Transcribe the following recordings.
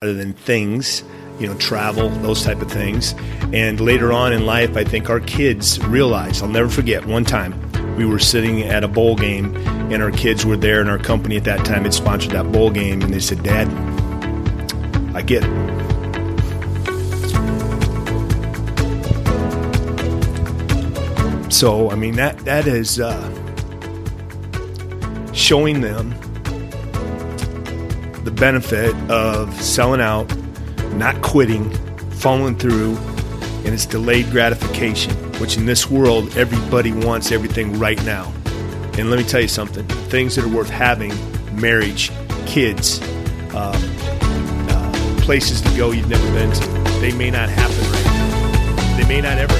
rather than things you know travel those type of things. And later on in life i think our kids realized i'll never forget one time we were sitting at a bowl game and our kids were there and our company at that time. Had sponsored that bowl game and they said dad i get it. So i mean that that is uh, showing them the benefit of selling out, not quitting, following through, and it's delayed gratification, which in this world, everybody wants everything right now. And let me tell you something things that are worth having marriage, kids, uh, uh, places to go you've never been to they may not happen right now. They may not ever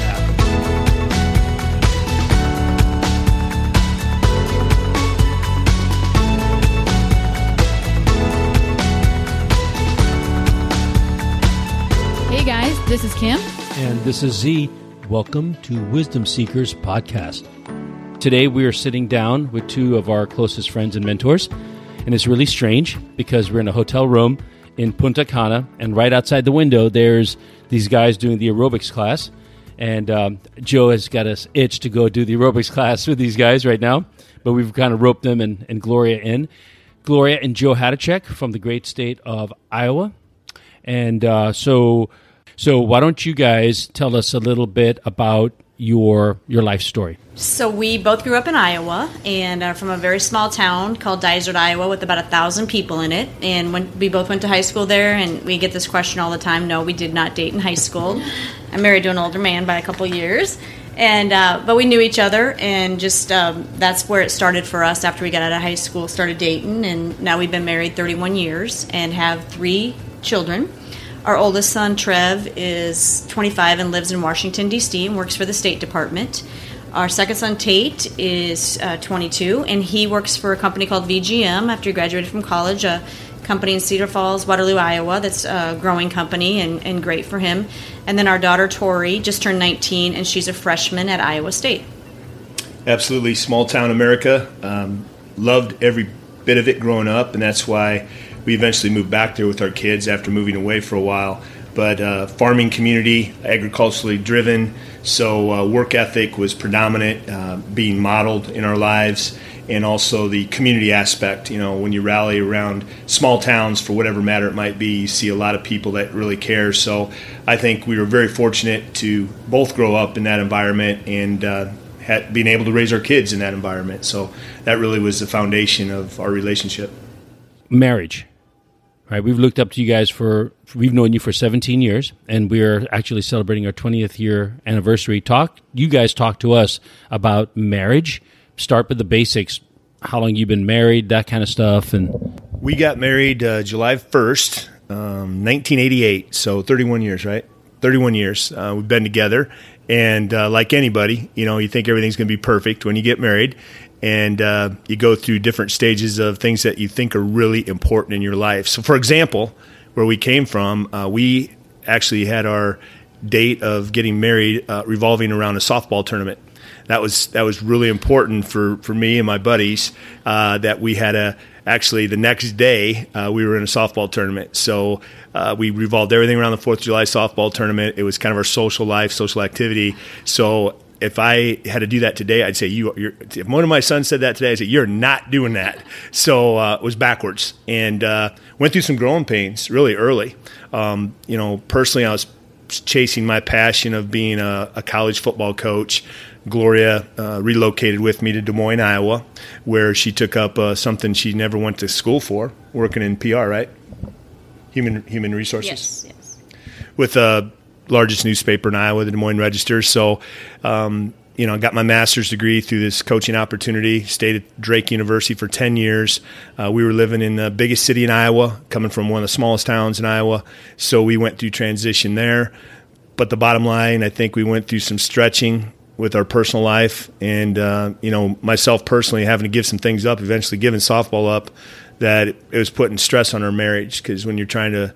This is Kim. And this is Z. Welcome to Wisdom Seekers Podcast. Today we are sitting down with two of our closest friends and mentors. And it's really strange because we're in a hotel room in Punta Cana, and right outside the window, there's these guys doing the aerobics class. And um, Joe has got us itch to go do the aerobics class with these guys right now, but we've kind of roped them and, and Gloria in. Gloria and Joe Hadacek from the great state of Iowa. And uh, so so why don't you guys tell us a little bit about your your life story? So we both grew up in Iowa and are from a very small town called Dysart, Iowa, with about a thousand people in it. And when we both went to high school there, and we get this question all the time. No, we did not date in high school. I'm married to an older man by a couple years, and uh, but we knew each other, and just um, that's where it started for us. After we got out of high school, started dating, and now we've been married 31 years and have three children. Our oldest son, Trev, is 25 and lives in Washington, D.C., and works for the State Department. Our second son, Tate, is uh, 22, and he works for a company called VGM after he graduated from college, a company in Cedar Falls, Waterloo, Iowa, that's a growing company and, and great for him. And then our daughter, Tori, just turned 19, and she's a freshman at Iowa State. Absolutely, small town America. Um, loved every bit of it growing up, and that's why we eventually moved back there with our kids after moving away for a while. But uh, farming community, agriculturally driven, so uh, work ethic was predominant, uh, being modeled in our lives, and also the community aspect. You know, when you rally around small towns for whatever matter it might be, you see a lot of people that really care. So I think we were very fortunate to both grow up in that environment and uh, being able to raise our kids in that environment. So that really was the foundation of our relationship. Marriage right? We've looked up to you guys for we've known you for 17 years, and we're actually celebrating our 20th year anniversary. Talk, you guys talk to us about marriage. Start with the basics. How long you've been married? That kind of stuff. And we got married uh, July 1st, um, 1988. So 31 years, right? 31 years. Uh, we've been together, and uh, like anybody, you know, you think everything's going to be perfect when you get married, and uh, you go through different stages of things that you think are really important in your life. So, for example, where we came from, uh, we actually had our date of getting married uh, revolving around a softball tournament. That was that was really important for, for me and my buddies uh, that we had a actually the next day uh, we were in a softball tournament. So uh, we revolved everything around the Fourth of July softball tournament. It was kind of our social life, social activity. So if I had to do that today, I'd say you. if one of my sons said that today, I'd say you're not doing that. So uh, it was backwards, and uh, went through some growing pains really early. Um, you know, personally, I was chasing my passion of being a, a college football coach. Gloria uh, relocated with me to Des Moines, Iowa, where she took up uh, something she never went to school for, working in PR, right? Human human resources. Yes. Yes. With a uh, largest newspaper in Iowa, the Des Moines Register. So, um, you know, I got my master's degree through this coaching opportunity. Stayed at Drake University for ten years. Uh, we were living in the biggest city in Iowa, coming from one of the smallest towns in Iowa. So we went through transition there. But the bottom line, I think we went through some stretching with our personal life, and uh, you know, myself personally having to give some things up. Eventually, giving softball up, that it was putting stress on our marriage because when you're trying to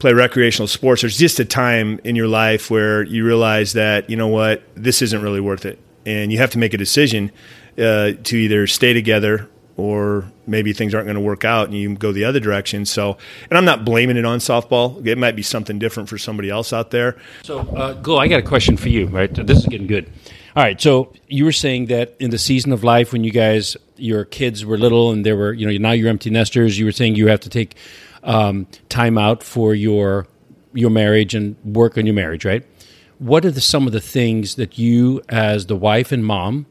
play recreational sports, there's just a time in your life where you realize that, you know what, this isn't really worth it. And you have to make a decision uh, to either stay together or maybe things aren't going to work out and you go the other direction. So, and I'm not blaming it on softball. It might be something different for somebody else out there. So, uh, Go, I got a question for you, right? This is getting good. All right. So, you were saying that in the season of life when you guys, your kids were little and there were, you know, now you're empty nesters, you were saying you have to take um, time out for your your marriage and work on your marriage, right? What are the, some of the things that you, as the wife and mom,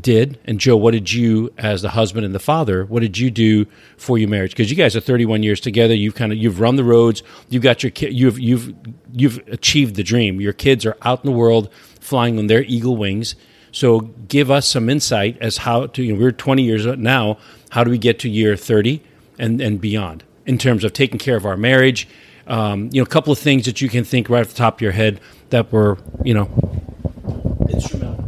did? And joe what did you as the husband and the father what did you do for your marriage? Because you guys are 31 years together. You've kind of you've run the roads. You've got your kid you've you've you've achieved the dream. Your kids are out in the world flying on their eagle wings. So give us some insight as how to you know we're 20 years now. How do we get to year 30 and and beyond in terms of taking care of our marriage um, you know a couple of things that you can think right off the top of your head that were you know instrumental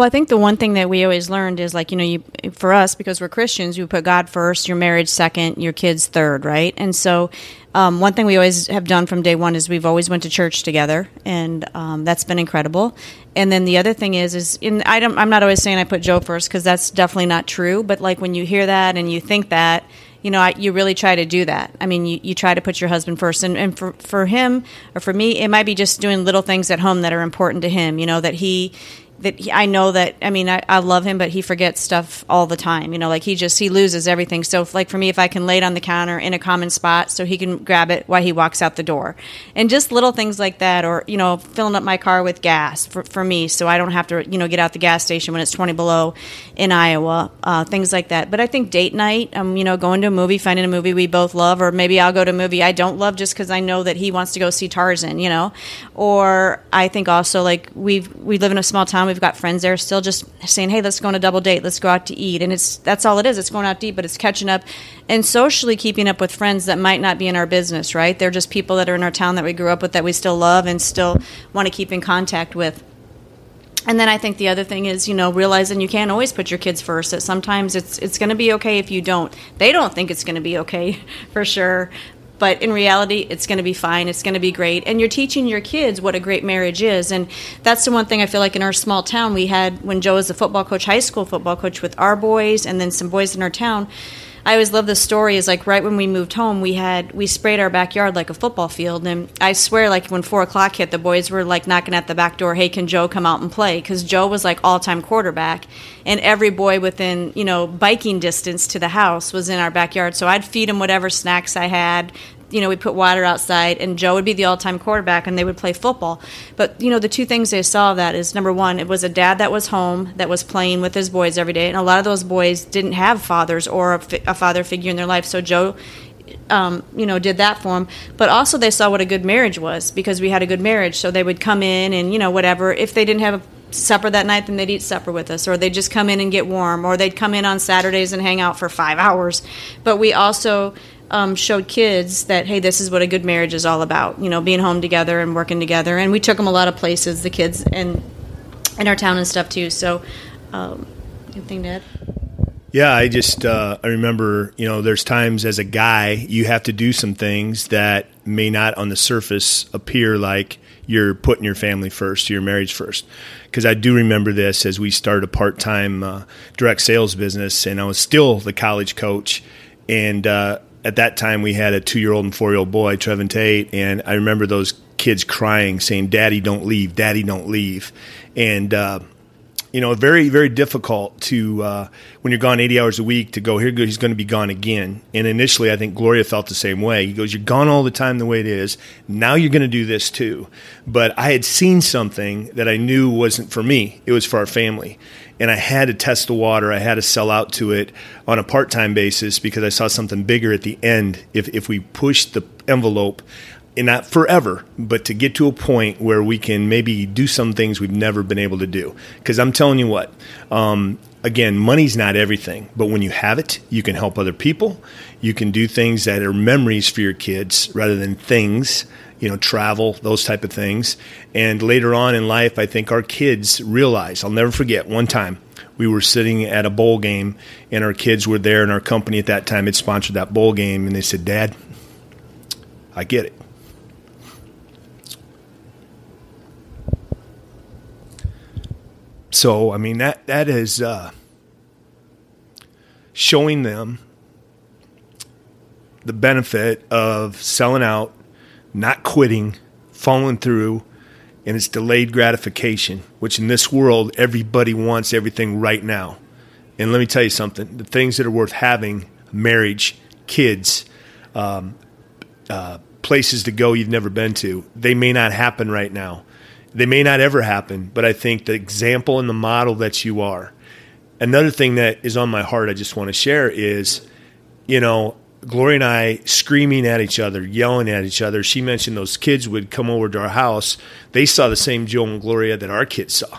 well, I think the one thing that we always learned is like, you know, you for us because we're Christians, you put God first, your marriage second, your kids third, right? And so, um, one thing we always have done from day one is we've always went to church together, and um, that's been incredible. And then the other thing is, is in I don't, I'm not always saying I put Joe first because that's definitely not true. But like when you hear that and you think that, you know, I, you really try to do that. I mean, you, you try to put your husband first. And, and for, for him or for me, it might be just doing little things at home that are important to him, you know, that he, that he, I know that I mean I, I love him, but he forgets stuff all the time. You know, like he just he loses everything. So if, like for me, if I can lay it on the counter in a common spot, so he can grab it while he walks out the door, and just little things like that, or you know, filling up my car with gas for, for me, so I don't have to you know get out the gas station when it's twenty below in Iowa, uh, things like that. But I think date night, um, you know, going to a movie, finding a movie we both love, or maybe I'll go to a movie I don't love just because I know that he wants to go see Tarzan, you know, or I think also like we we live in a small town we've got friends there still just saying, "Hey, let's go on a double date. Let's go out to eat." And it's that's all it is. It's going out to eat, but it's catching up and socially keeping up with friends that might not be in our business. Right? They're just people that are in our town that we grew up with that we still love and still want to keep in contact with. And then I think the other thing is, you know, realizing you can't always put your kids first. That sometimes it's it's going to be okay if you don't. They don't think it's going to be okay, for sure but in reality it's going to be fine it's going to be great. And you're teaching your kids what a great marriage is and that's the one thing i feel like in our small town we had when joe was a football coach high school football coach with our boys and then some boys in our town I always love this story. Is like right when we moved home, we had we sprayed our backyard like a football field, and I swear, like when four o'clock hit, the boys were like knocking at the back door. Hey, can Joe come out and play? Because Joe was like all time quarterback, and every boy within you know biking distance to the house was in our backyard. So I'd feed them whatever snacks I had you know, we put water outside, and Joe would be the all-time quarterback, and they would play football. But you know, the two things they saw that is number one, it was a dad that was home that was playing with his boys every day, and a lot of those boys didn't have fathers or a, a father figure in their life. So Joe um, you know, did that for them. But also, they saw what a good marriage was because we had a good marriage. So they would come in and, you know, whatever. If they didn't have a supper that night, then they'd eat supper with us, or they'd just come in and get warm, or they'd come in on Saturdays and hang out for five hours. But we also um, showed kids that hey, this is what a good marriage is all about. You know, being home together and working together. And we took them a lot of places, the kids, and in our town and stuff too. So, um, anything to add? Yeah, I just uh, I remember you know there's times as a guy you have to do some things that may not on the surface appear like you're putting your family first, your marriage first. Because I do remember this as we started a part time uh, direct sales business, and I was still the college coach, and uh, at that time we had a two year old and four year old boy, Trev and Tate, and I remember those kids crying, saying, "Daddy, don't leave! Daddy, don't leave!" And uh, you know, very very difficult to uh, when you're gone 80 hours a week to go here. He's going to be gone again. And initially, I think Gloria felt the same way. He goes, "You're gone all the time the way it is. Now you're going to do this too." But I had seen something that I knew wasn't for me. It was for our family and I had to test the water. I had to sell out to it on a part time basis because I saw something bigger at the end. If if we push the envelope, and not forever, but to get to a point where we can maybe do some things we've never been able to do. Because I'm telling you what, um, again, money's not everything, but when you have it, you can help other people. You can do things that are memories for your kids rather than things you know, travel, those type of things. And later on in life, I think our kids realize, I'll never forget one time we were sitting at a bowl game and our kids were there and our company at that time had sponsored that bowl game and they said, Dad, I get it. So, I mean, that, that is, uh, showing them the benefit of selling out, not quitting, following through, and it's delayed gratification, which in this world, everybody wants everything right now. And let me tell you something the things that are worth having marriage, kids, um, uh, places to go you've never been to they may not happen right now. They may not ever happen, but I think the example and the model that you are. Another thing that is on my heart I just want to share is, you know, Gloria and I screaming at each other, yelling at each other. She mentioned those kids would come over to our house. They saw the same Joe and Gloria that our kids saw.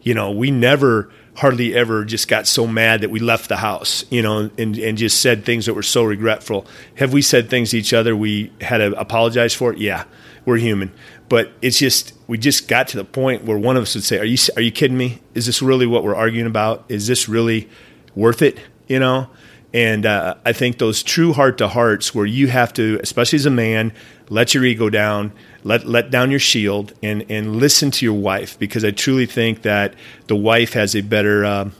You know, we never hardly ever just got so mad that we left the house, you know, and, and just said things that were so regretful. Have we said things to each other we had to apologize for? Yeah, we're human. But it's just we just got to the point where one of us would say, "Are you are you kidding me? Is this really what we're arguing about? Is this really worth it?" You know. And uh, I think those true heart to hearts, where you have to, especially as a man, let your ego down, let let down your shield, and and listen to your wife, because I truly think that the wife has a better uh,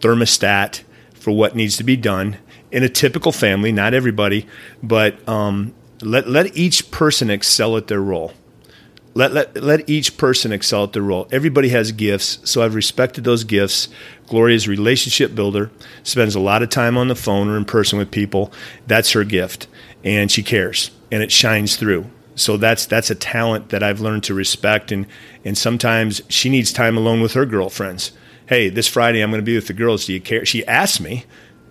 thermostat for what needs to be done in a typical family. Not everybody, but um, let let each person excel at their role. Let, let, let each person excel at their role. Everybody has gifts, so I've respected those gifts. Gloria's relationship builder, spends a lot of time on the phone or in person with people. That's her gift, and she cares, and it shines through. So that's that's a talent that I've learned to respect, and and sometimes she needs time alone with her girlfriends. Hey, this Friday I'm going to be with the girls. Do you care? She asked me,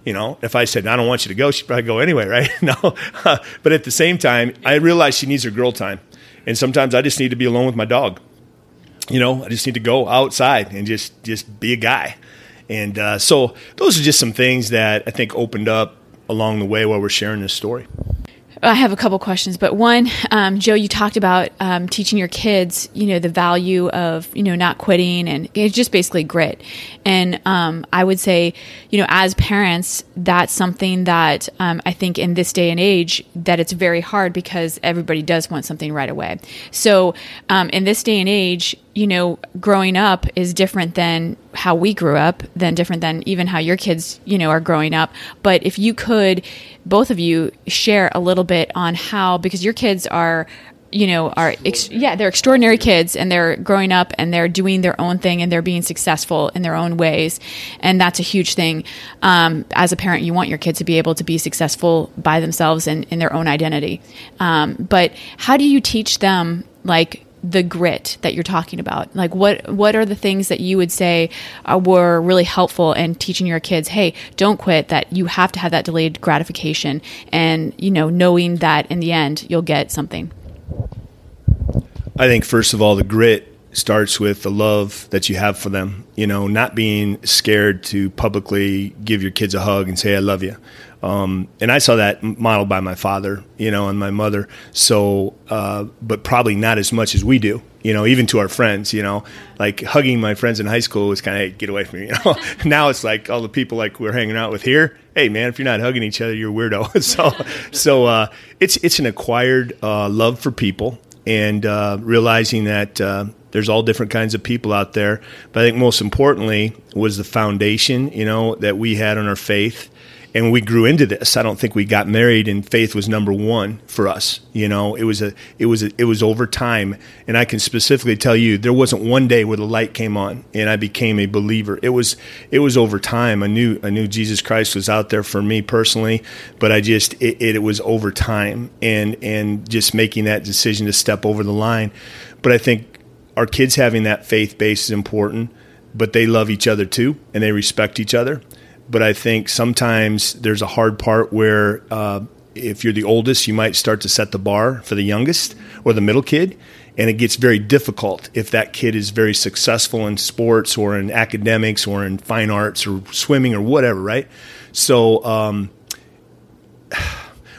you know, if I said, I don't want you to go, she'd probably go anyway, right? no. but at the same time, I realize she needs her girl time. And sometimes I just need to be alone with my dog. You know, I just need to go outside and just, just be a guy. And uh, so those are just some things that I think opened up along the way while we're sharing this story. I have a couple questions, but one, um, Joe, you talked about um, teaching your kids, you know, the value of, you know, not quitting and it's just basically grit. And um, I would say, you know, as parents, that's something that um, I think in this day and age that it's very hard because everybody does want something right away. So um, in this day and age, you know, growing up is different than how we grew up, than different than even how your kids, you know, are growing up. But if you could, both of you, share a little bit on how, because your kids are you know are ex- yeah they're extraordinary kids and they're growing up and they're doing their own thing and they're being successful in their own ways. And that's a huge thing. Um, as a parent you want your kids to be able to be successful by themselves and in their own identity. Um, but how do you teach them like the grit that you're talking about like what what are the things that you would say uh, were really helpful in teaching your kids hey don't quit that you have to have that delayed gratification and you know knowing that in the end you'll get something I think first of all, the grit starts with the love that you have for them. You know, not being scared to publicly give your kids a hug and say, I love you. Um, and I saw that modeled by my father, you know, and my mother. So, uh, but probably not as much as we do, you know, even to our friends, you know, like hugging my friends in high school was kind of, hey, get away from me, you know. now it's like all the people like we're hanging out with here. Hey, man, if you're not hugging each other, you're a weirdo. so, so uh, it's it's an acquired uh, love for people and uh, realizing that uh, there's all different kinds of people out there. But I think most importantly was the foundation, you know, that we had on our faith and we grew into this. I don't think we got married and faith was number one for us. You know, it was a, it was, a, it was over time. And I can specifically tell you, there wasn't one day where the light came on and I became a believer. It was, it was over time. I knew, I knew Jesus Christ was out there for me personally, but I just, it, it, it was over time and, and just making that decision to step over the line. But I think our kids having that faith base is important, but they love each other too and they respect each other but I think sometimes there's a hard part where uh, if you're the oldest, you might start to set the bar for the youngest or the middle kid. And it gets very difficult if that kid is very successful in sports or in academics or in fine arts or swimming or whatever, right? So um,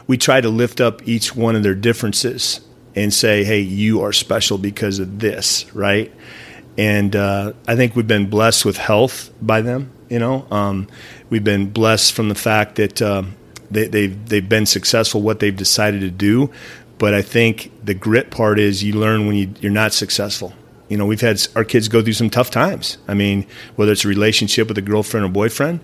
we try to lift up each one of their differences and say, hey, you are special because of this, right? And uh, I think we've been blessed with health by them you know, um, we've been blessed from the fact that uh, they, they've they've been successful what they've decided to do. But I think the grit part is you learn when you, you're not successful. You know, we've had our kids go through some tough times. I mean, whether it's a relationship with a girlfriend or boyfriend,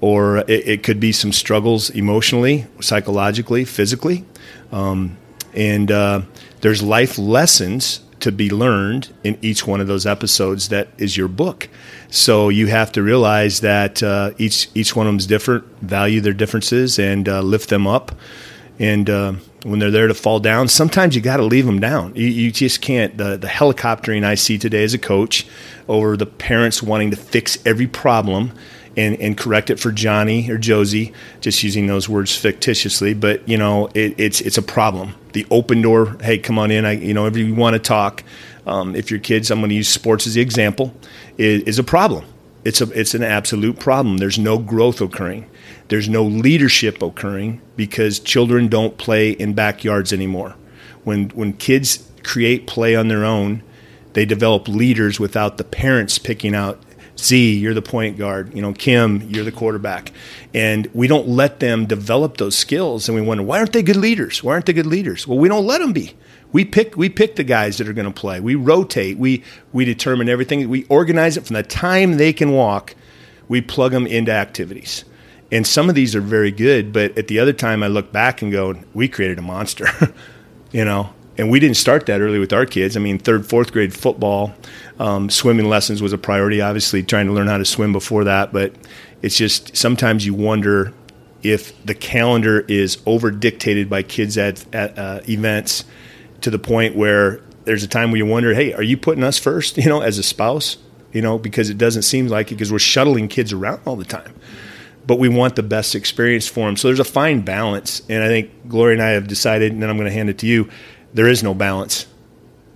or it, it could be some struggles emotionally, psychologically, physically. Um, and uh, there's life lessons to be learned in each one of those episodes that is your book. So you have to realize that uh, each each one of them is different, value their differences, and uh, lift them up. And uh, when they're there to fall down, sometimes you got to leave them down. You, you, just can't. The, the helicoptering I see today as a coach over the parents wanting to fix every problem and, and correct it for Johnny or Josie, just using those words fictitiously. But you know, it, it's it's a problem. The open door. Hey, come on in. I you know, if you want to talk, um, if your kids, I'm going to use sports as the example, is, is a problem. It's a it's an absolute problem. There's no growth occurring. There's no leadership occurring because children don't play in backyards anymore. When when kids create play on their own, they develop leaders without the parents picking out Z, you're the point guard. You know, Kim, you're the quarterback. And we don't let them develop those skills. And we wonder, why aren't they good leaders? Why aren't they good leaders? Well, we don't let them be. We pick, we pick the guys that are going to play. We rotate. We, we determine everything. We organize it from the time they can walk. We plug them into activities. And some of these are very good, but at the other time, I look back and go, we created a monster, you know, and we didn't start that early with our kids. I mean, third, fourth grade football, um, swimming lessons was a priority. Obviously, trying to learn how to swim before that, but it's just sometimes you wonder if the calendar is over dictated by kids at, at uh, events to the point where there's a time where you wonder, hey, are you putting us first? You know, as a spouse, you know, because it doesn't seem like it because we're shuttling kids around all the time but we want the best experience for them. So there's a fine balance, and I think Gloria and I have decided, and then I'm going to hand it to you there is no balance.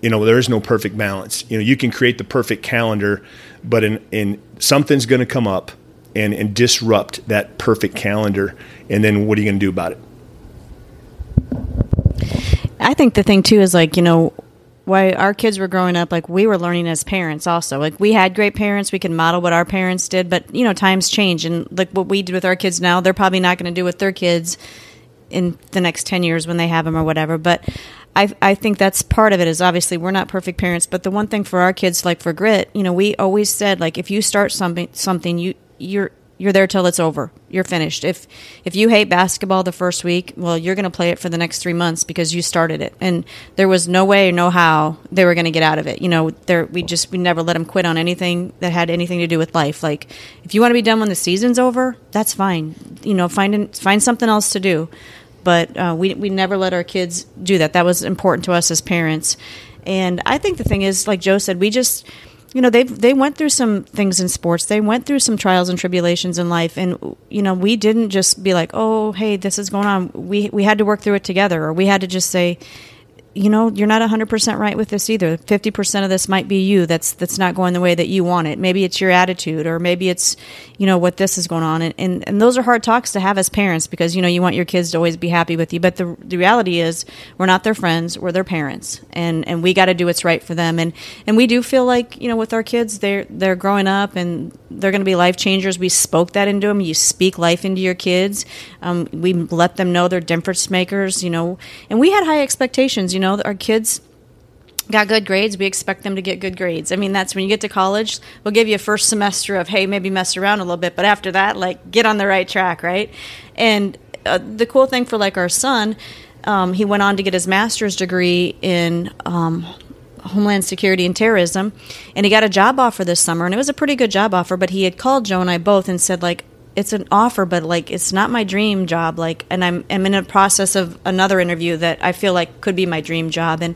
You know, there is no perfect balance. You know, you can create the perfect calendar, but in, in something's going to come up and, and disrupt that perfect calendar. And then what are you going to do about it? I think the thing too is like, you know, why our kids were growing up, like we were learning as parents also. Like we had great parents, we can model what our parents did, but you know, times change and like what we do with our kids now, they're probably not going to do with their kids in the next 10 years when they have them or whatever. But I, I think that's part of it is obviously we're not perfect parents, but the one thing for our kids, like for grit, you know, we always said like if you start something, something you you're you're there till it's over. You're finished. If if you hate basketball the first week, well, you're going to play it for the next three months because you started it, and there was no way no how they were going to get out of it. You know, there we just we never let them quit on anything that had anything to do with life. Like if you want to be done when the season's over, that's fine. You know, find find something else to do but uh, we we never let our kids do that. That was important to us as parents. And I think the thing is, like Joe said, we just you know they they went through some things in sports. They went through some trials and tribulations in life, and you know we didn't just be like, oh hey, this is going on. We we had to work through it together, or we had to just say, you know, you're not 100% right with this either. 50% of this might be you that's that's not going the way that you want it. Maybe it's your attitude or maybe it's, you know, what this is going on. And, and, and those are hard talks to have as parents because, you know, you want your kids to always be happy with you. But the, the reality is we're not their friends, we're their parents. And, and we got to do what's right for them. And, and we do feel like, you know, with our kids, they're, they're growing up and they're going to be life changers. We spoke that into them. You speak life into your kids. Um, we let them know they're difference makers, you know, and we had high expectations, you know, know, our kids got good grades, we expect them to get good grades. I mean, that's when you get to college, we'll give you a first semester of, hey, maybe mess around a little bit, but after that, like, get on the right track, right? And uh, the cool thing for like our son, um, he went on to get his master's degree in um, Homeland Security and Terrorism, and he got a job offer this summer, and it was a pretty good job offer. But he had called Joe and I both and said, like, it's an offer, but like it's not my dream job. Like, and I'm I'm in a process of another interview that I feel like could be my dream job. And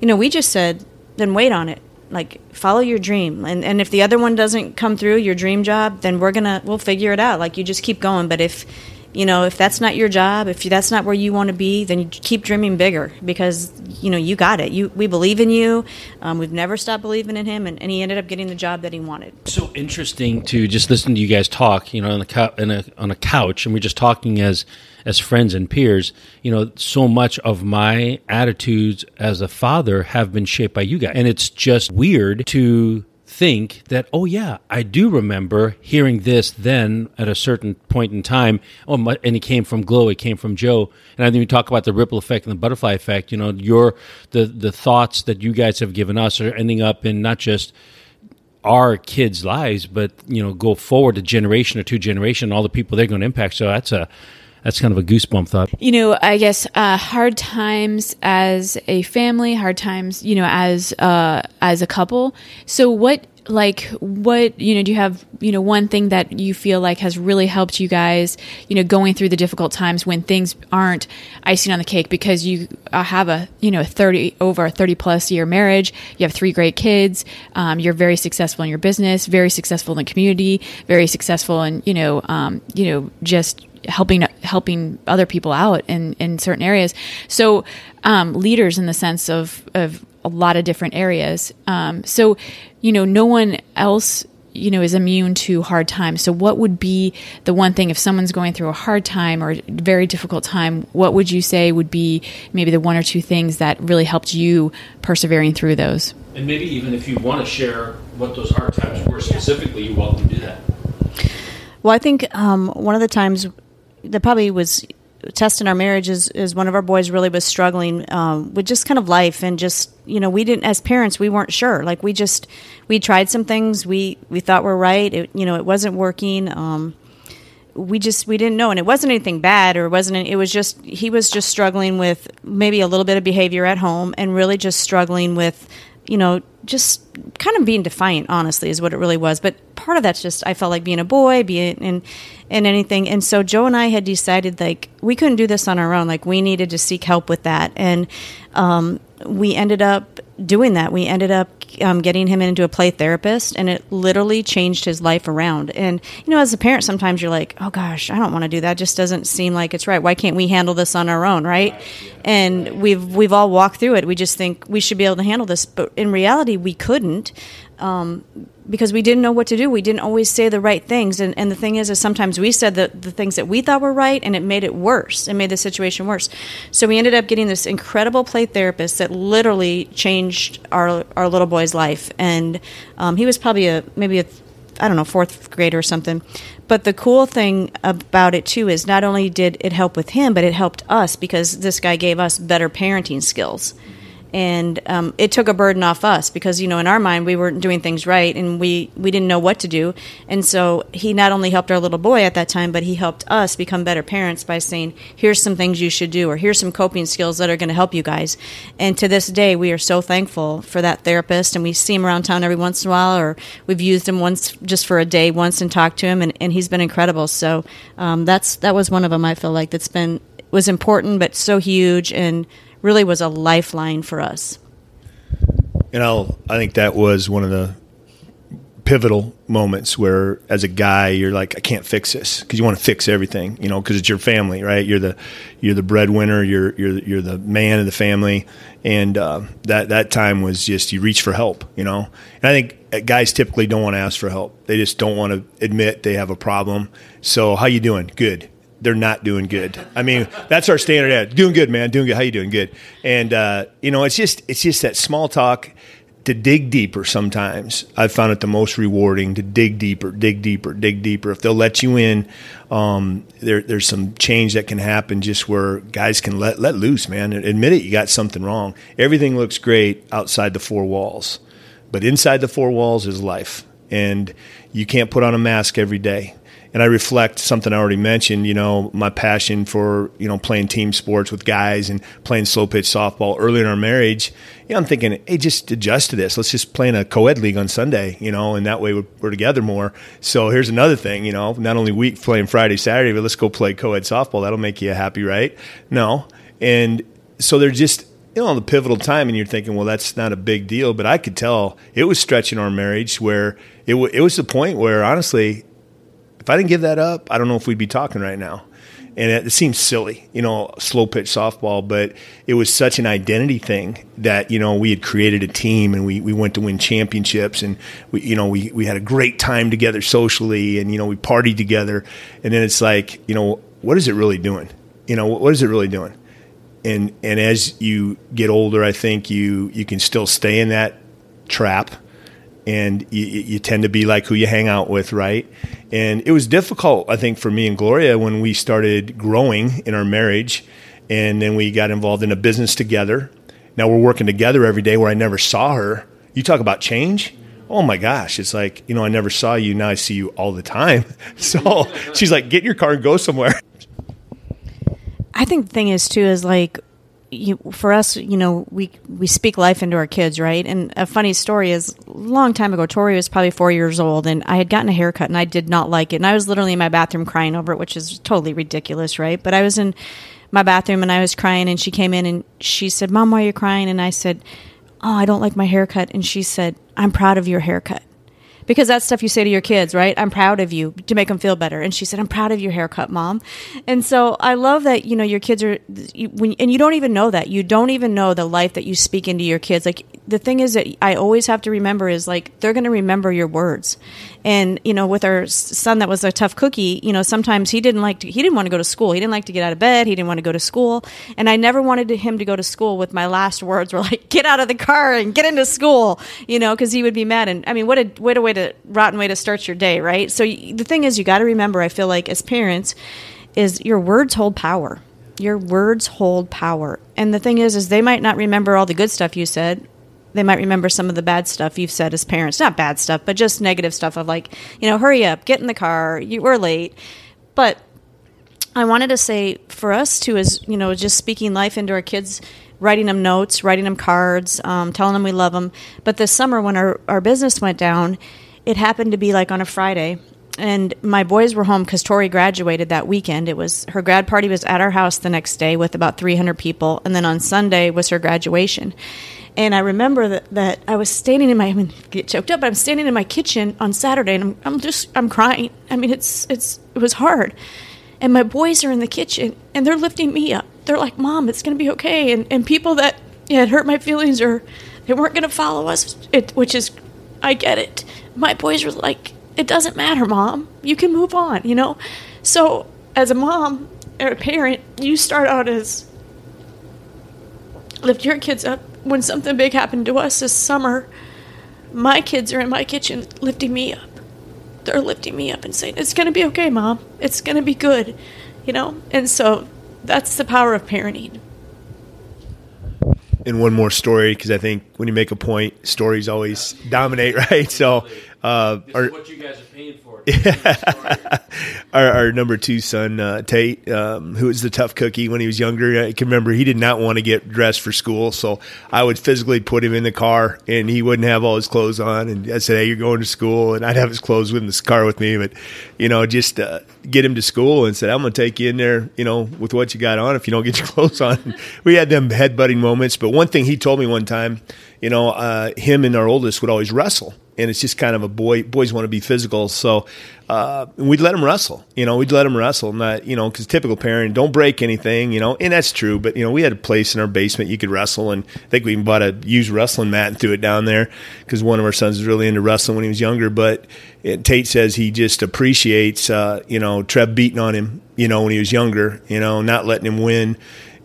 you know, we just said, then wait on it. Like, follow your dream. And and if the other one doesn't come through, your dream job, then we're gonna we'll figure it out. Like, you just keep going. But if you know if that's not your job if that's not where you want to be then you keep dreaming bigger because you know you got it. You we believe in you. Um, we've never stopped believing in him and, and, he ended up getting the job that he wanted. So interesting to just listen to you guys talk you know on the a, on a couch and we're just talking as as friends and peers. You know so much of my attitudes as a father have been shaped by you guys. And it's just weird to think that, oh, yeah, I do remember hearing this then at a certain point in time. Oh, my, and it came from Glow, it came from Joe. And I think we talk about the ripple effect and the butterfly effect. You know, your the, the thoughts that you guys have given us are ending up in not just our kids' lives, but you know, go forward a generation or two generation, all the people they're going to impact. So that's a that's kind of a goosebump thought. You know, I guess uh, hard times as a family, hard times, you know, as uh, as a couple. So what like what you know do you have you know one thing that you feel like has really helped you guys you know going through the difficult times when things aren't icing on the cake because you uh, have a you know 30 over a 30 plus year marriage you have three great kids um, you're very successful in your business very successful in the community very successful in you know um, you know just helping helping other people out in in certain areas. So um, leaders in the sense of of a lot of different areas. Um, so you know, no one else you know is immune to hard times. So what would be the one thing if someone's going through a hard time or very difficult time what would you say would be maybe the one or two things that really helped you persevering through those? And maybe even if you want to share what those hard times were specifically you're welcome to do that. Well i think um, one of the times that probably was testing our marriage is, is one of our boys really was struggling um, with just kind of life and just you know we didn't as parents we weren't sure. Like we just we tried some things. We we thought were right. It, you know it wasn't working. Um, we just we didn't know. And it wasn't anything bad or it wasn't it was just he was just struggling with maybe a little bit of behavior at home and really just struggling with you know just kind of being defiant honestly is what it really was. But part of that's just i felt like being a boy being in in anything. And so joe and i had decided like we couldn't do this on our own. Like we needed to seek help with that. And um, we ended up doing that. We ended up um, getting him into a play therapist, and it literally changed his life around. And you know, as a parent, sometimes you're like, "Oh gosh, I don't want to do that. It just doesn't seem like it's right. Why can't we handle this on our own, right?" And we've we've all walked through it. We just think we should be able to handle this, but in reality, we couldn't. Um, because we didn't know what to do. We didn't always say the right things. And, and the thing is, is sometimes we said the, the things that we thought were right and it made it worse. It made the situation worse. So we ended up getting this incredible play therapist that literally changed our, our little boy's life. And um, he was probably a, maybe a, I don't know, fourth grader or something. But the cool thing about it too is not only did it help with him, but it helped us because this guy gave us better parenting skills and um, it took a burden off us because you know in our mind we weren't doing things right and we we didn't know what to do. And so he not only helped our little boy at that time but he helped us become better parents by saying here's some things you should do or here's some coping skills that are going to help you guys. And to this day we are so thankful for that therapist. And we see him around town every once in a while or we've used him once just for a day once and talked to him and, and he's been incredible. So um, that's that was one of them i feel like that's been was important but so huge. And really was a lifeline for us. And I'll, I think that was one of the pivotal moments where, as a guy, you're like, I can't fix this because you want to fix everything, you know, because it's your family, right? You're the you're the breadwinner, you're you're you're the man of the family, and uh, that that time was just you reach for help, you know. And I think uh, guys typically don't want to ask for help; they just don't want to admit they have a problem. So, how you doing? Good they're not doing good. I mean, that's our standard ad. Doing good, man. Doing good. How you doing? Good. And uh, you know, it's just it's just that small talk to dig deeper. Sometimes I've found it the most rewarding to dig deeper, dig deeper, dig deeper. If they'll let you in, um, there, there's some change that can happen just where guys can let let loose, man. Admit it, you got something wrong. Everything looks great outside the four walls, but inside the four walls is life, and you can't put on a mask every day and I reflect something I already mentioned. You know, my passion for you know playing team sports with guys and playing slow pitch softball early in our marriage. You know, I'm thinking, hey, just adjust to this. Let's just play in a co-ed league on Sunday. You know, and that way we're, we're together more. So here's another thing. You know, not only week playing Friday, Saturday, but let's go play co-ed softball. That'll make you happy, right? No, and so they're just you know, the pivotal time, and you're thinking, well, that's not a big deal. But I could tell it was stretching our marriage where it, w- it was the point where, honestly, if I didn't give that up, I don't know if we'd be talking right now. And it, it seems silly, you know, slow pitch softball, but it was such an identity thing that, you know, we had created a team and we, we went to win championships and we, you know, we, we had a great time together socially and, you know, we partied together. And then it's like, you know, what is it really doing? You know, what is it really doing? And, and as you get older, I think you, you can still stay in that trap and you, you, tend to be like who you hang out with, right? And it was difficult, I think, for me and Gloria when we started growing in our marriage, and then we got involved in a business together. Now we're working together every day where I never saw her. You talk about change. oh my gosh, it's like, you know, I never saw you. Now I see you all the time. So she's like, get in your car and go somewhere. I think the thing is too is like you, for us, you know, we we speak life into our kids, right? And a funny story is, a long time ago, Tori was probably four years old, and I had gotten a haircut, and I did not like it, and I was literally in my bathroom crying over it, which is totally ridiculous, right? But I was in my bathroom and I was crying, and she came in and she said, "Mom, why are you crying?" And I said, "Oh, I don't like my haircut," and she said, "I'm proud of your haircut." Because that's stuff you say to your kids, right? I'm proud of you to make them feel better. And she said, "I'm proud of your haircut, mom." And so I love that you know your kids are you, when and you don't even know that you don't even know the life that you speak into your kids. Like the thing is that I always have to remember is like they're going to remember your words. And you know, with our son that was a tough cookie, you know, sometimes he didn't like to, he didn't want to go to school. He didn't like to get out of bed. He didn't want to go to school. And I never wanted him to go to school with my last words were like, "Get out of the car and get into school," you know, because he would be mad. And I mean, what a what a way to rotten way to start your day, right? So the thing is, you got to remember. I feel like as parents, is your words hold power your words hold power. And the thing is, is they might not remember all the good stuff you said, they might remember some of the bad stuff you've said as parents. Not bad stuff, but just negative stuff of like, you know, hurry up, get in the car, you were late. But I wanted to say for us too is, you know, just speaking life into our kids, writing them notes, writing them cards, um, telling them we love them. But this summer when our, our business went down, it happened to be like on a Friday and my boys were home because Tori graduated that weekend. It was her grad party was at our house the next day with about 300 people, and then on Sunday was her graduation. And I remember that, that I was standing in my, I mean, get choked up, but I'm standing in my kitchen on Saturday and I'm, I'm just, I'm crying. I mean, it's, it's, it was hard. And my boys are in the kitchen and they're lifting me up. They're like, Mom, it's going to be okay. And, and people that had hurt my feelings or they weren't going to follow us, it, which is, I get it. My boys were like, it doesn't matter, Mom. You can move on, you know? So as a mom or a parent, you start out as lift your kids up when something big happened to us this summer, my kids are in my kitchen lifting me up. They're lifting me up and saying, It's going to be okay, mom. It's going to be good. You know? And so that's the power of parenting. And one more story, because I think when you make a point, stories always dominate, right? So, uh, our, what you guys are paying for. our, our, number two son, uh, Tate, um, who was the tough cookie when he was younger, I can remember he did not want to get dressed for school. So I would physically put him in the car and he wouldn't have all his clothes on. And I said, Hey, you're going to school. And I'd have his clothes in the car with me. But, you know, just uh, get him to school and said, I'm going to take you in there, you know, with what you got on if you don't get your clothes on. we had them headbutting moments. But one thing he told me one time, you know, uh, him and our oldest would always wrestle and it's just kind of a boy. Boys want to be physical, so uh, we'd let them wrestle. You know, we'd let them wrestle, not you know, because typical parent don't break anything. You know, and that's true. But you know, we had a place in our basement you could wrestle, and I think we even bought a used wrestling mat and threw it down there because one of our sons was really into wrestling when he was younger. But it, Tate says he just appreciates, uh, you know, Trev beating on him, you know, when he was younger. You know, not letting him win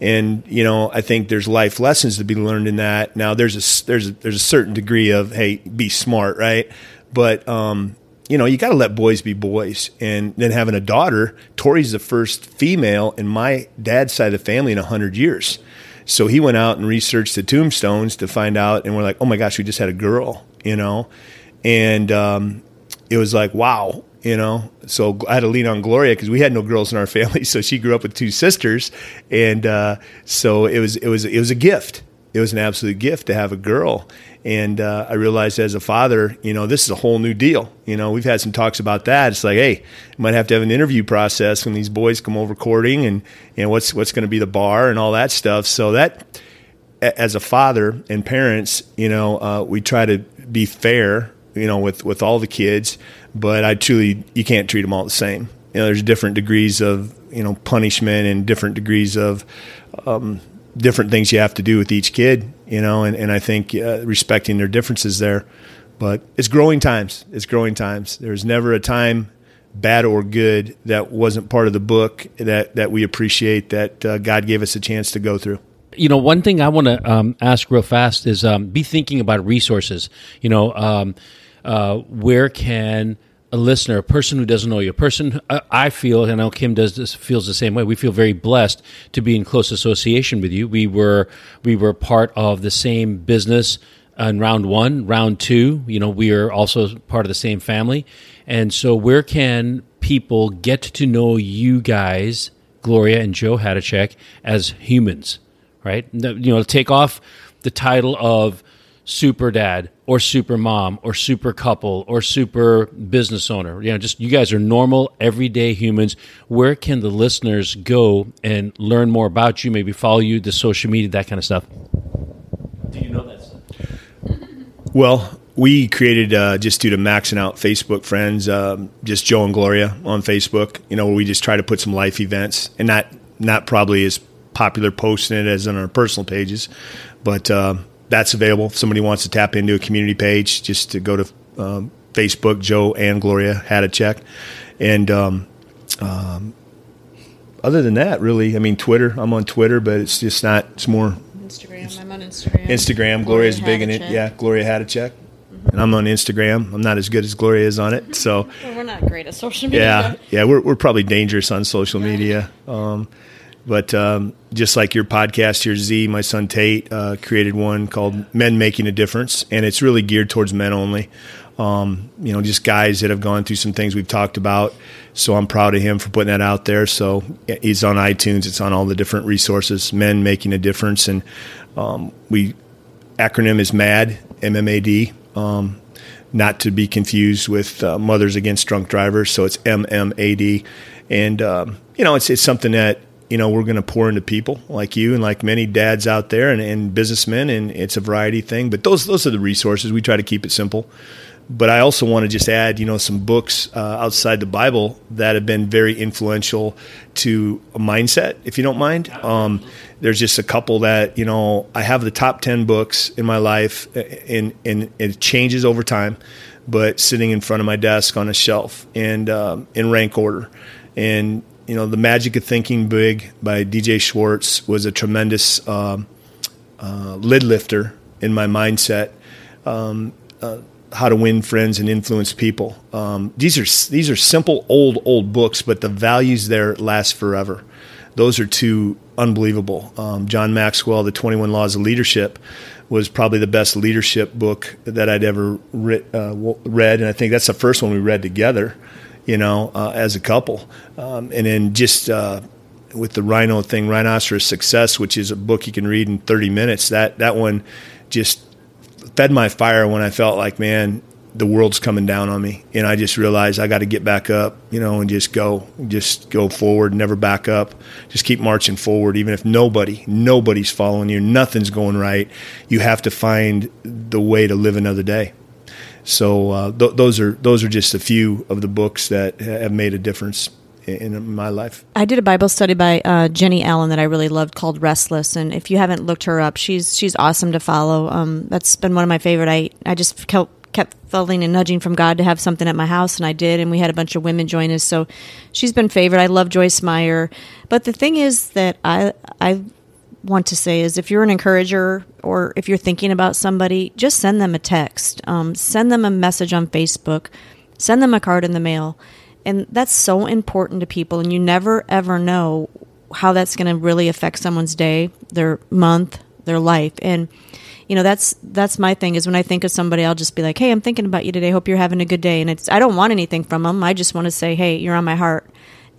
and you know I think there's life lessons to be learned in that. Now there's a there's a, there's a certain degree of hey be smart right, but um, you know you got to let boys be boys. And then having a daughter, Tori's the first female in my dad's side of the family in hundred years. So he went out and researched the tombstones to find out, and we're like, oh my gosh, we just had a girl, you know, and um, it was like wow, you know. So I had to lean on Gloria because we had no girls in our family. So she grew up with two sisters, and uh, so it was it was it was a gift. It was an absolute gift to have a girl. And uh, I realized as a father, you know, this is a whole new deal. You know, we've had some talks about that. It's like, hey, might have to have an interview process when these boys come over courting, and know what's what's going to be the bar and all that stuff. So that, as a father and parents, you know, uh, we try to be fair, you know, with with all the kids but I truly you can't treat them all the same. You know, there's different degrees of you know punishment and different degrees of um, different things you have to do with each kid. You know, and and I think uh, respecting their differences there. But it's growing times. It's growing times. There's never a time, bad or good, that wasn't part of the book that that we appreciate that uh, God gave us a chance to go through you know, one thing I want to um, ask real fast is um, be thinking about resources. You know, um, uh, where can a listener, a person who doesn't know you, a person I feel, and I know Kim does this, feels the same way. We feel very blessed to be in close association with you. We were we were part of the same business in round one, round two. You know, we are also part of the same family, and so where can people get to know you guys, Gloria and Joe Hadachek, as humans? Right? You know, take off the title of super dad or super mom or super couple or super business owner. You know, just you guys are normal, everyday humans. Where can the listeners go and learn more about you? Maybe follow you, the social media, that kind of stuff. Do you know that stuff? Well, we created uh, just due to maxing out Facebook friends, um, just Joe and Gloria on Facebook. You know, where we just try to put some life events, and not not probably as popular posting it as on our personal pages, but. Uh, that's available. If somebody wants to tap into a community page, just to go to um, Facebook, Joe and Gloria Hadachek. And um, um, other than that, really, I mean, Twitter, I'm on Twitter, but it's just not, it's more Instagram. I'm on Instagram. Instagram. Gloria's big in it. Yeah, Gloria Hadachek. Mm-hmm. And I'm on Instagram. I'm not as good as Gloria is on it. So well, we're not great at social media. Yeah, yeah, we're we're probably dangerous on social media. Um, but um, just like your podcast here, Z, my son Tate uh, created one called Men Making a Difference, and it's really geared towards men only. Um, you know, just guys that have gone through some things we've talked about. So I'm proud of him for putting that out there. So he's on iTunes. It's on all the different resources. Men Making a Difference, and um, we acronym is MAD, M M A D. Um, not to be confused with uh, Mothers Against Drunk Drivers. So it's MMAD, and um, you know, it's it's something that you know, we're going to pour into people like you and like many dads out there and, and, businessmen, and it's a variety thing. But those those are the resources. We try to keep it simple. But I also want to just add, you know, some books uh, outside the Bible that have been very influential to a mindset, if you don't mind. Um, there's just a couple that you know I have the top ten books in my life, uh, and and it changes over time, but sitting in front of my desk on a shelf and um, in rank order. And you know, The Magic of Thinking Big by DJ Schwartz was a tremendous uh, uh, lid lifter in my mindset. Um, uh, how to win friends and influence people. Um, these are these are simple old old books, but the values there last forever. Those are two unbelievable. Um, John Maxwell, The Twenty One Laws of Leadership, was probably the best leadership book that I'd ever re- uh, read, and I think that's the first one we read together you know, uh, as a couple. Um, and then just uh, with the Rhino thing, Rhinoceros Success, which is a book you can read in 30 minutes, that, that one just fed my fire when I felt like, man, the world's coming down on me. And I just realized I got to get back up, you know, and just go, just go forward, never back up. Just keep marching forward, even if nobody, nobody's following you, nothing's going right. You have to find the way to live another day. So uh, th- those are those are just a few of the books that have made a difference in, my life. I did a Bible study by uh, Jennie Allen that I really loved called Restless, and if you haven't looked her up, she's she's awesome to follow. Um, that's been one of my favorite. I I just kept kept and nudging from God to have something at my house, and I did, and we had a bunch of women join us. So she's been favorite. I love Joyce Meyer, but the thing is that I I want to say is if you're an encourager or if you're thinking about somebody, just send them a text, um, send them a message on Facebook, send them a card in the mail. And that's so important to people. And you never, ever know how that's going to really affect someone's day, their month, their life. And, you know, that's that's my thing is when I think of somebody, I'll just be like, hey, I'm thinking about you today. Hope you're having a good day. And it's I don't want anything from them. I just want to say, hey, you're on my heart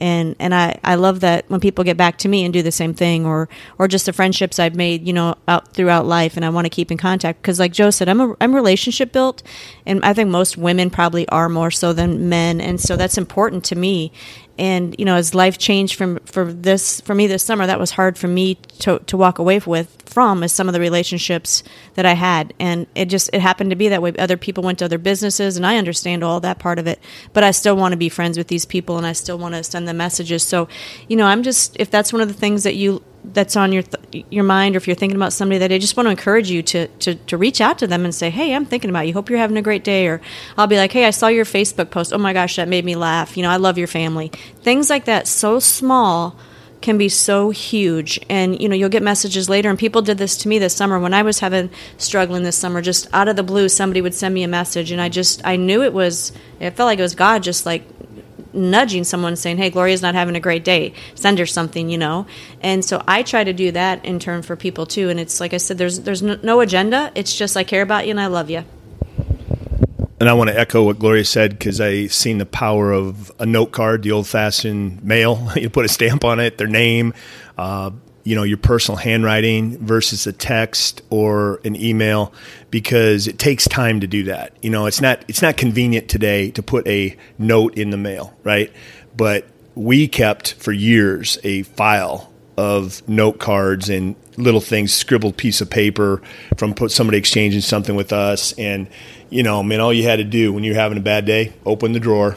and and I, I love that when people get back to me and do the same thing or or just the friendships I've made you know out throughout life and I want to keep in contact. Because like Joe said I'm a I'm relationship built and I think most women probably are more so than men. And so that's important to me and you know as life changed from for this for me this summer that was hard for me to, to walk away with from is some of the relationships that i had. And it just it happened to be that way. Other people went to other businesses and i understand all that part of it but i still want to be friends with these people and i still want to send them messages. So you know i'm just if that's one of the things that you that's on your th- your mind, or if you're thinking about somebody that I just want to encourage you to, to to reach out to them and say, "Hey, I'm thinking about you. Hope you're having a great day." Or I'll be like, "Hey, I saw your Facebook post. Oh my gosh, that made me laugh. You know, I love your family." Things like that, so small, can be so huge. And you know, you'll get messages later. And people did this to me this summer when I was having struggling this summer. Just out of the blue, somebody would send me a message, and I just I knew it was. It felt like it was God, just like nudging someone saying, "Hey, Gloria's not having a great day. Send her something," you know. And so I try to do that in turn for people too. And it's like I said, there's there's no, agenda. It's just I care about you and I love you. And I want to echo what Gloria said because I seen the power of a note card, the old fashioned mail. you put a stamp on it, their name, uh, you know, your personal handwriting versus a text or an email because it takes time to do that. You know, it's not it's not convenient today to put a note in the mail, right? But we kept for years a file of note cards and little things, scribbled piece of paper from put somebody exchanging something with us and you know, man, all you had to do when you're having a bad day, open the drawer,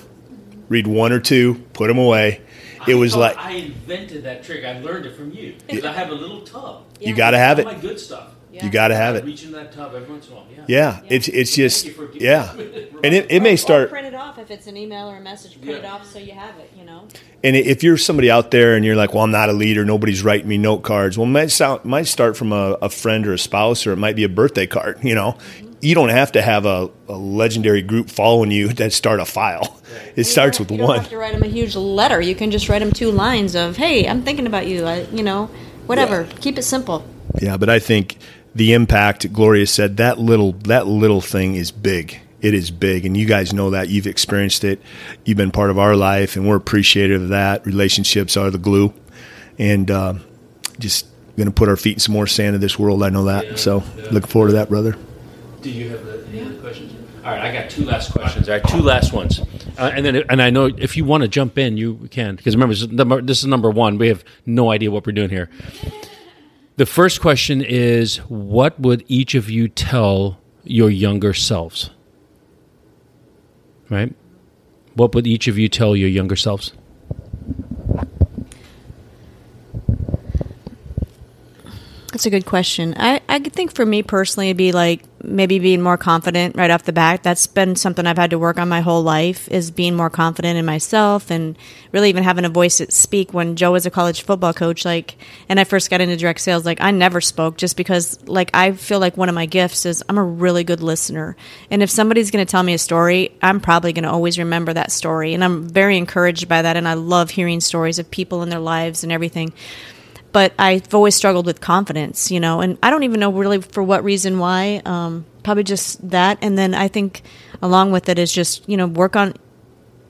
read one or two, put them away. It I was like I invented that trick. I learned it from you because I have a little tub. you got to have All it. my good stuff. You got to have I it. reach in that tub every once in a while. Yeah. Yeah, it's it's just you for yeah, and it, it may start. print it off if it's an email or a message. Print it off so you have it. You know. And if you're somebody out there and you're like, well, I'm not a leader, nobody's writing me note cards. Well, it might sound might start from a, a friend or a spouse, or it might be a birthday card. You know, you don't have to have a, a legendary group following you that start a file. It starts with one. you don't one. have to write them a huge letter. You can just write them two lines of, "Hey, I'm thinking about you." I, you know, whatever. Keep it simple. Yeah, but I think the impact Gloria said that little that little thing is big. It is big, and you guys know that. You've experienced it. You've been part of our life, and we're appreciative of that. Relationships are the glue, and uh, just going to put our feet in some more sand of this world. I know that. Yeah, so, yeah. looking forward to that, brother. Do you have uh, any other questions? All right, I got two last questions. All right, two last ones, uh, and then and I know if you want to jump in, you can because remember this is number, this is number one. We have no idea what we're doing here. The first question is, what would each of you tell your younger selves? Right? What would each of you tell your younger selves? That's a good question. I, I think for me personally, it'd be like maybe being more confident right off the bat. That's been something I've had to work on my whole life is being more confident in myself and really even having a voice to speak. When Joe was a college football coach, like, and I first got into direct sales, like I never spoke just because like I feel like one of my gifts is I'm a really good listener. And if somebody's going to tell me a story, I'm probably going to always remember that story. And I'm very encouraged by that. And I love hearing stories of people in their lives and everything but I've always struggled with confidence, you know, and I don't even know really for what reason why. Um, probably just that, and then I think along with it is just you know work on.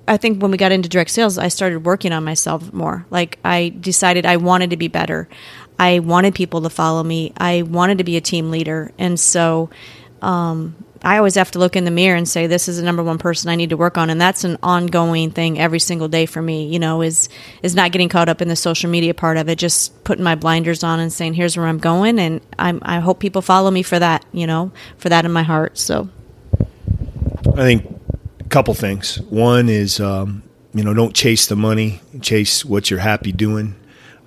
I think when we got into direct sales, I started working on myself more. Like I decided I wanted to be better. I wanted people to follow me. I wanted to be a team leader, and so um, I always have to look in the mirror and say, "This is the number one person I need to work on," and that's an ongoing thing every single day for me. You know, is is not getting caught up in the social media part of it, just putting my blinders on and saying, "Here's where I'm going," and I'm, I hope people follow me for that. You know, for that in my heart. So I think a couple things. One is, um, you know, don't chase the money, chase what you're happy doing,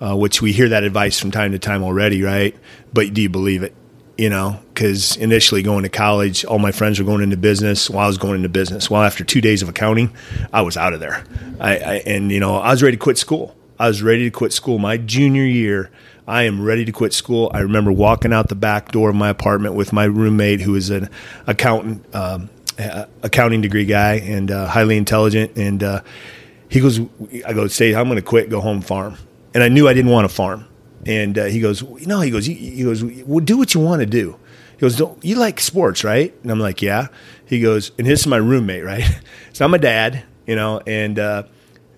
uh, which we hear that advice from time to time already, right? But do you believe it? You know, because initially going to college, all my friends were going into business while I was going into business. Well, after two days of accounting, I was out of there. I, I and you know, I was ready to quit school. I was ready to quit school. My junior year, I am ready to quit school. I remember walking out the back door of my apartment with my roommate, who is an accountant, um, accounting degree guy, and uh, highly intelligent. And uh, he goes, I go, say, I'm going to quit, go home farm. And I knew I didn't want to farm. And uh, he goes, no, he goes, he, goes, well, do what you want to do. He goes, don't you like sports, right? And I'm like, yeah. He goes, and this is my roommate, right? It's not my dad, you know, and uh,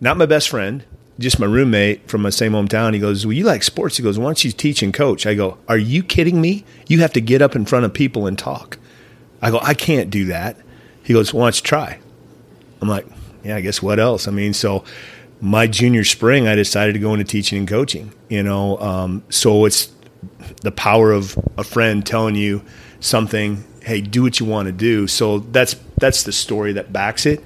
not my best friend, just my roommate from my same hometown. He goes, well, you like sports? He goes, why don't you teach and coach? I go, are you kidding me? You have to get up in front of people and talk. I go, I can't do that. He goes, why don't you try? I'm like, yeah, I guess what else? I mean, so my junior spring, I decided to go into teaching and coaching. You know, um, so it's the power of a friend telling you something. Hey, do what you want to do. So that's that's the story that backs it.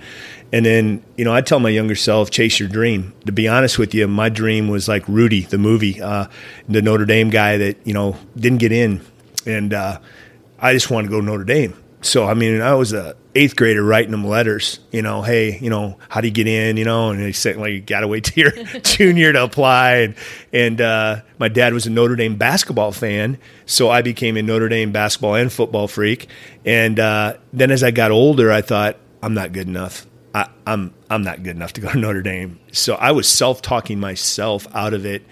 And then, you know, I tell my younger self, chase your dream. To be honest with you, my dream was like Rudy, the movie, uh, the Notre Dame guy that you know didn't get in, and uh, I just wanted to go to Notre Dame. So I mean, I was a eighth grader writing them letters. You know, hey, you know, how do you get in? You know, and they said, well, you got to wait till you're junior to apply. And and uh, my dad was a Notre Dame basketball fan, so I became a Notre Dame basketball and football freak. And uh, then as I got older, I thought I'm not good enough. I, I'm I'm not good enough to go to Notre Dame. So I was self talking myself out of it,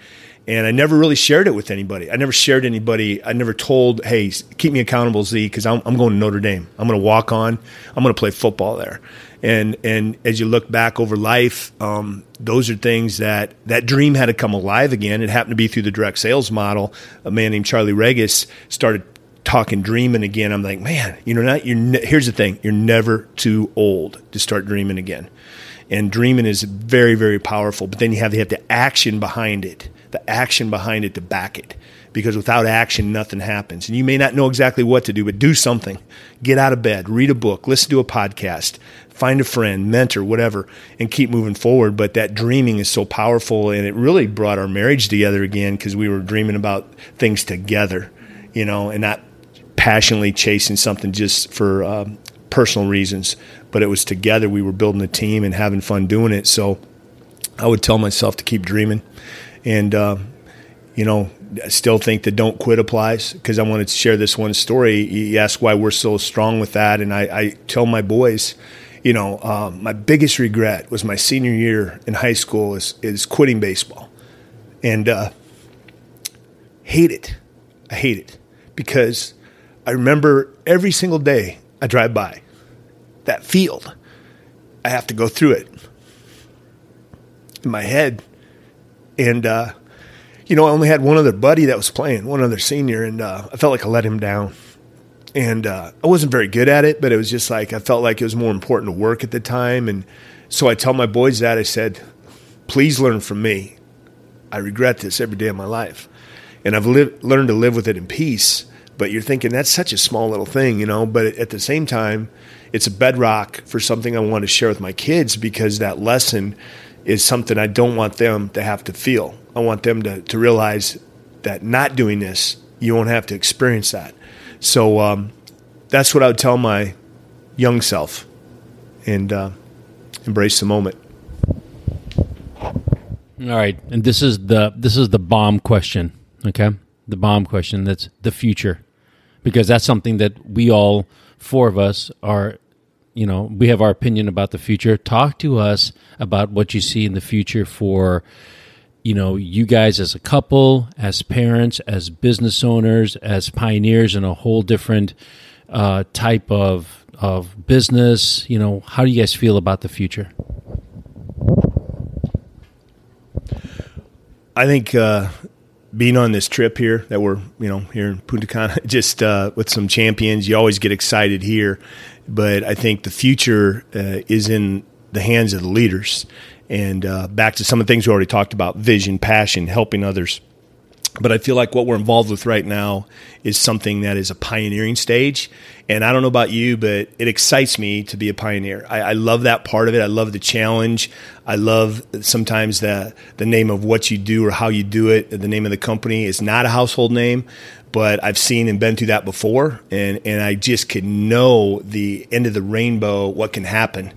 and I never really shared it with anybody. I never shared anybody. I never told, hey, keep me accountable, Z, because I'm, I'm going to Notre Dame. I'm going to walk on. I'm going to play football there. And and as you look back over life, um, those are things that that dream had to come alive again. It happened to be through the direct sales model. A man named Charlie Regis started talking dreaming again. I'm like, man, you know, not you're. Ne- here's the thing: you're never too old to start dreaming again. And dreaming is very, very powerful. But then you have to have the action behind it, the action behind it to back it because without action, nothing happens. And you may not know exactly what to do, but do something. Get out of bed, read a book, listen to a podcast, find a friend, mentor, whatever, and keep moving forward. But that dreaming is so powerful, and it really brought our marriage together again because we were dreaming about things together, you know, and not passionately chasing something just for um, personal reasons. But it was together. We were building a team and having fun doing it. So I would tell myself to keep dreaming. And, uh, you know, I still think that don't quit applies because I wanted to share this one story. You ask why we're so strong with that, and I, I tell my boys, you know, um, my biggest regret was my senior year in high school is, is quitting baseball, and uh, hate it. I hate it because I remember every single day I drive by that field, I have to go through it in my head, and. Uh, you know, I only had one other buddy that was playing, one other senior, and uh, I felt like I let him down. And uh, I wasn't very good at it, but it was just like I felt like it was more important to work at the time. And so I tell my boys that I said, please learn from me. I regret this every day of my life. And I've lived, learned to live with it in peace. But you're thinking that's such a small little thing, you know. But at the same time, it's a bedrock for something I want to share with my kids because that lesson is something I don't want them to have to feel. I want them to, to realize that not doing this, you won't have to experience that. So um, that's what I would tell my young self and uh, embrace the moment. All right, and this is the this is the bomb question. Okay, the bomb question. That's the future, because that's something that we all four of us are you know, we have our opinion about the future. Talk to us about what you see in the future for, you know, you guys as a couple, as parents, as business owners, as pioneers in a whole different uh, type of of business. You know, how do you guys feel about the future? I think uh, being on this trip here that we're you know here in Punta Cana, just uh, with some champions, you always get excited here. But I think the future uh, is in the hands of the leaders. And uh, back to some of the things we already talked about: vision, passion, helping others. But I feel like what we're involved with right now is something that is a pioneering stage. And I don't know about you, but it excites me to be a pioneer. I, I love that part of it. I love the challenge. I love sometimes the the name of what you do or how you do it. The name of the company is not a household name, but I've seen and been through that before, and and I just can know the end of the rainbow, what can happen,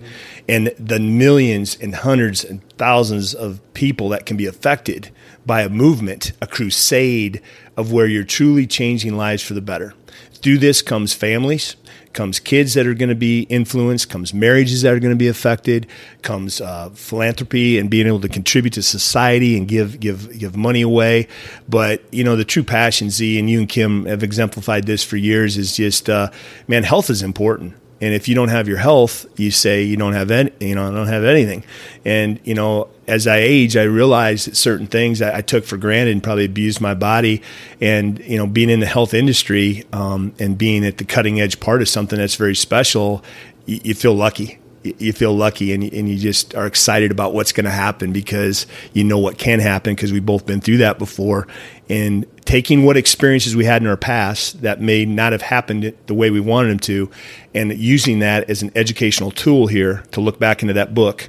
and the millions and hundreds and thousands of people that can be affected by a movement, a crusade of where you're truly changing lives for the better. Through this comes families, comes kids that are going to be influenced, comes marriages that are going to be affected, comes uh, philanthropy and being able to contribute to society and give give give money away. But you know, the true passion, Z and you and Kim have exemplified this for years. Is just uh, man, health is important. And if you don't have your health, you say you don't have any, you know, I don't have anything. And you know, as I age, I realize that certain things I, I took for granted and probably abused my body. And you know, being in the health industry um, and being at the cutting edge part of something that's very special, you, you feel lucky you feel lucky and, and you just are excited about what's going to happen because you know what can happen because we've both been through that before. And taking what experiences we had in our past that may not have happened the way we wanted them to, and using that as an educational tool here to look back into that book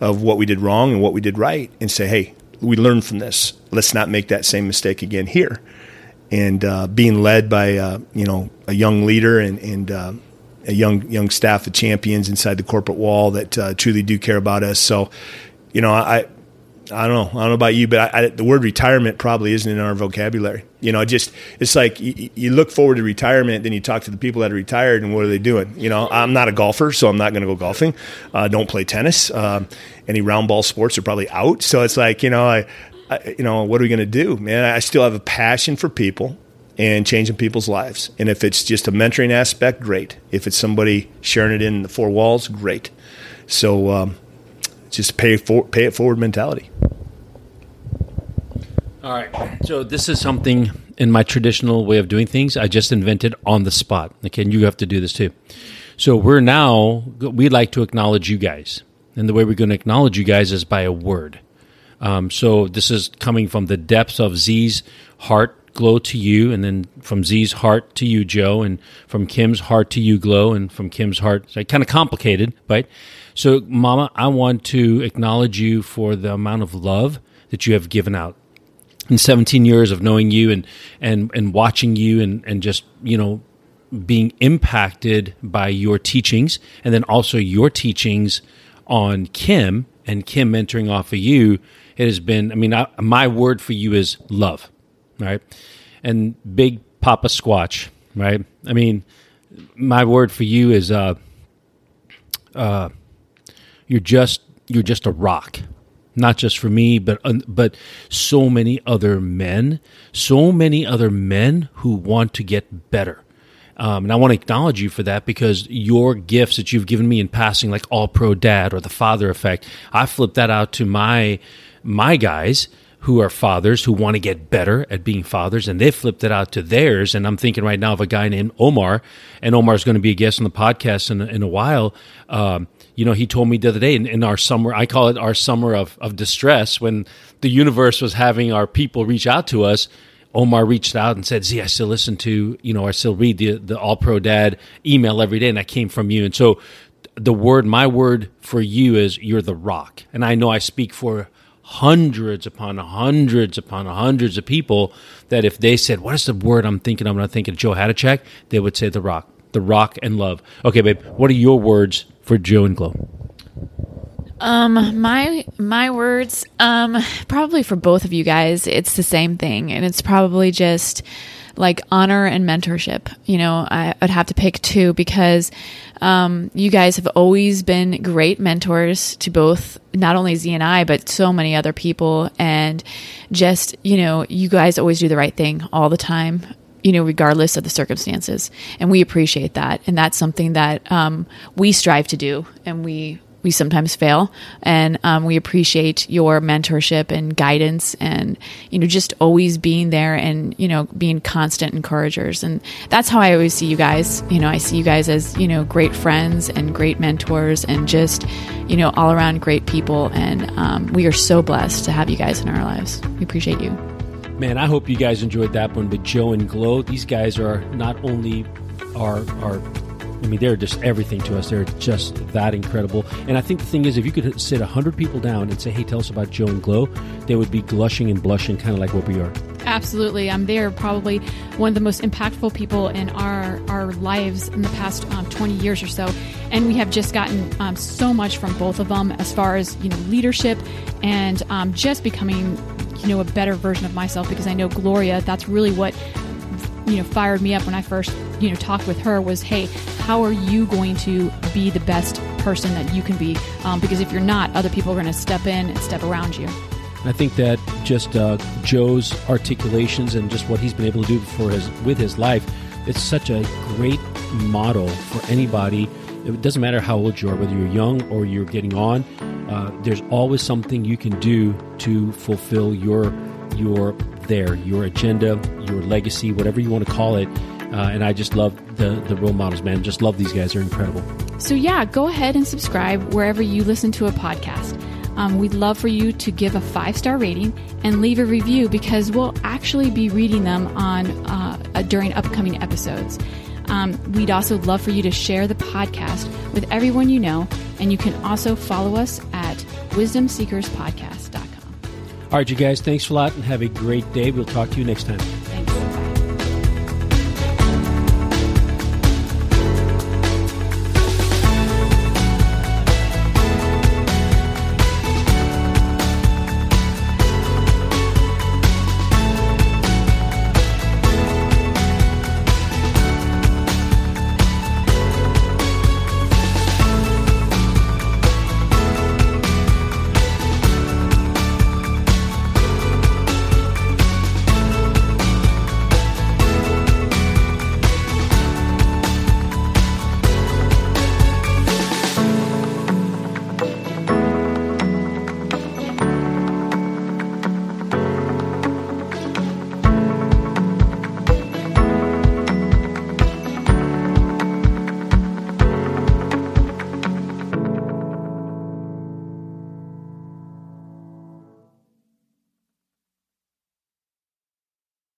of what we did wrong and what we did right and say, hey, we learned from this. Let's not make that same mistake again here. And uh, being led by uh, you know a young leader and, and uh, a young young staff of champions inside the corporate wall that uh, truly do care about us. So, you know, I I don't know. I don't know about you, but I, I, the word retirement probably isn't in our vocabulary. You know, just it's like you, you, look forward to retirement, then you talk to the people that are retired, and what are they doing? You know, I'm not a golfer, so I'm not going to go golfing. Uh, don't play tennis. Um, any round ball sports are probably out. So it's like you know, I, I you know, what are we going to do, man? I still have a passion for people and changing people's lives. And if it's just a mentoring aspect, great. If it's somebody sharing it in the four walls, great. So. Um, just pay for pay it forward mentality. All right. So this is something in my traditional way of doing things. I just invented on the spot. Okay, and you have to do this too. So we're now we'd like to acknowledge you guys, and the way we're going to acknowledge you guys is by a word. Um, so this is coming from the depths of Z's heart glow to you, and then from Z's heart to you, Joe, and from Kim's heart to you, glow, and from Kim's heart. So kind of complicated, right? So, Mama, I want to acknowledge you for the amount of love that you have given out. In 17 years of knowing you and and and watching you and and just you know being impacted by your teachings and then also your teachings on Kim and Kim mentoring off of you it has been i mean I, my word for you is love right? And big papa squatch right? I mean my word for you is uh uh you're just you're just a rock not just for me but but so many other men so many other men who want to get better um, and I want to acknowledge you for that because your gifts that you've given me in passing, like All Pro Dad or the Father Effect, I flip that out to my my guys who are fathers who want to get better at being fathers, and they flipped it out to theirs. And I'm thinking right now of a guy named Omar, and Omar is going to be a guest on the podcast in, in a while. Um, you know, he told me the other day in, in, our summer, I call it our summer of, of distress, when the universe was having our people reach out to us. Omar reached out and said, "Z, I still listen to, you know, I still read the the All Pro Dad email every day, and that came from you." And so, the word, my word for you is, you're the rock. And I know I speak for hundreds upon hundreds upon hundreds of people that if they said, What is the word I'm thinking? I'm not thinking Joe Hadachek, they would say the rock. The rock and love. Okay, babe, what are your words for Joe and Glow? Um, my my words, um, probably for both of you guys, it's the same thing, and it's probably just like honor and mentorship. You know, I would have to pick two because um, you guys have always been great mentors to both not only Z and I, but so many other people. And just, you know, you guys always do the right thing all the time you know, regardless of the circumstances. And we appreciate that. And that's something that um, we strive to do. And we we sometimes fail and um, we appreciate your mentorship and guidance and you know just always being there and you know being constant encouragers and that's how i always see you guys you know i see you guys as you know great friends and great mentors and just you know all around great people and um, we are so blessed to have you guys in our lives we appreciate you man i hope you guys enjoyed that one but joe and glow these guys are not only our our I mean, they're just everything to us. They're just that incredible. And I think the thing is, if you could sit 100 people down and say, hey, tell us about Joe and Glow, they would be glushing and blushing, kind of like what we are. Absolutely. Um, they are probably one of the most impactful people in our, our lives in the past um, 20 years or so. And we have just gotten um, so much from both of them as far as, you know, leadership and um, just becoming, you know, a better version of myself because I know Gloria, that's really what you know fired me up when I first you know talked with her was hey how are you going to be the best person that you can be? Um, because if you're not other people are going to step in and step around you. I think that just uh, Joe's articulations and just what he's been able to do for his with his life it's such a great model for anybody. It doesn't matter how old you are whether you're young or you're getting on uh, there's always something you can do to fulfill your your there, your agenda, your legacy, whatever you want to call it. Uh, and I just love the the role models, man. Just love these guys; they're incredible. So yeah, go ahead and subscribe wherever you listen to a podcast. Um, we'd love for you to give a five star rating and leave a review because we'll actually be reading them on uh, uh, during upcoming episodes. Um, we'd also love for you to share the podcast with everyone you know, and you can also follow us at Wisdom Seekers Podcast. All right, you guys, thanks a lot and have a great day. We'll talk to you next time.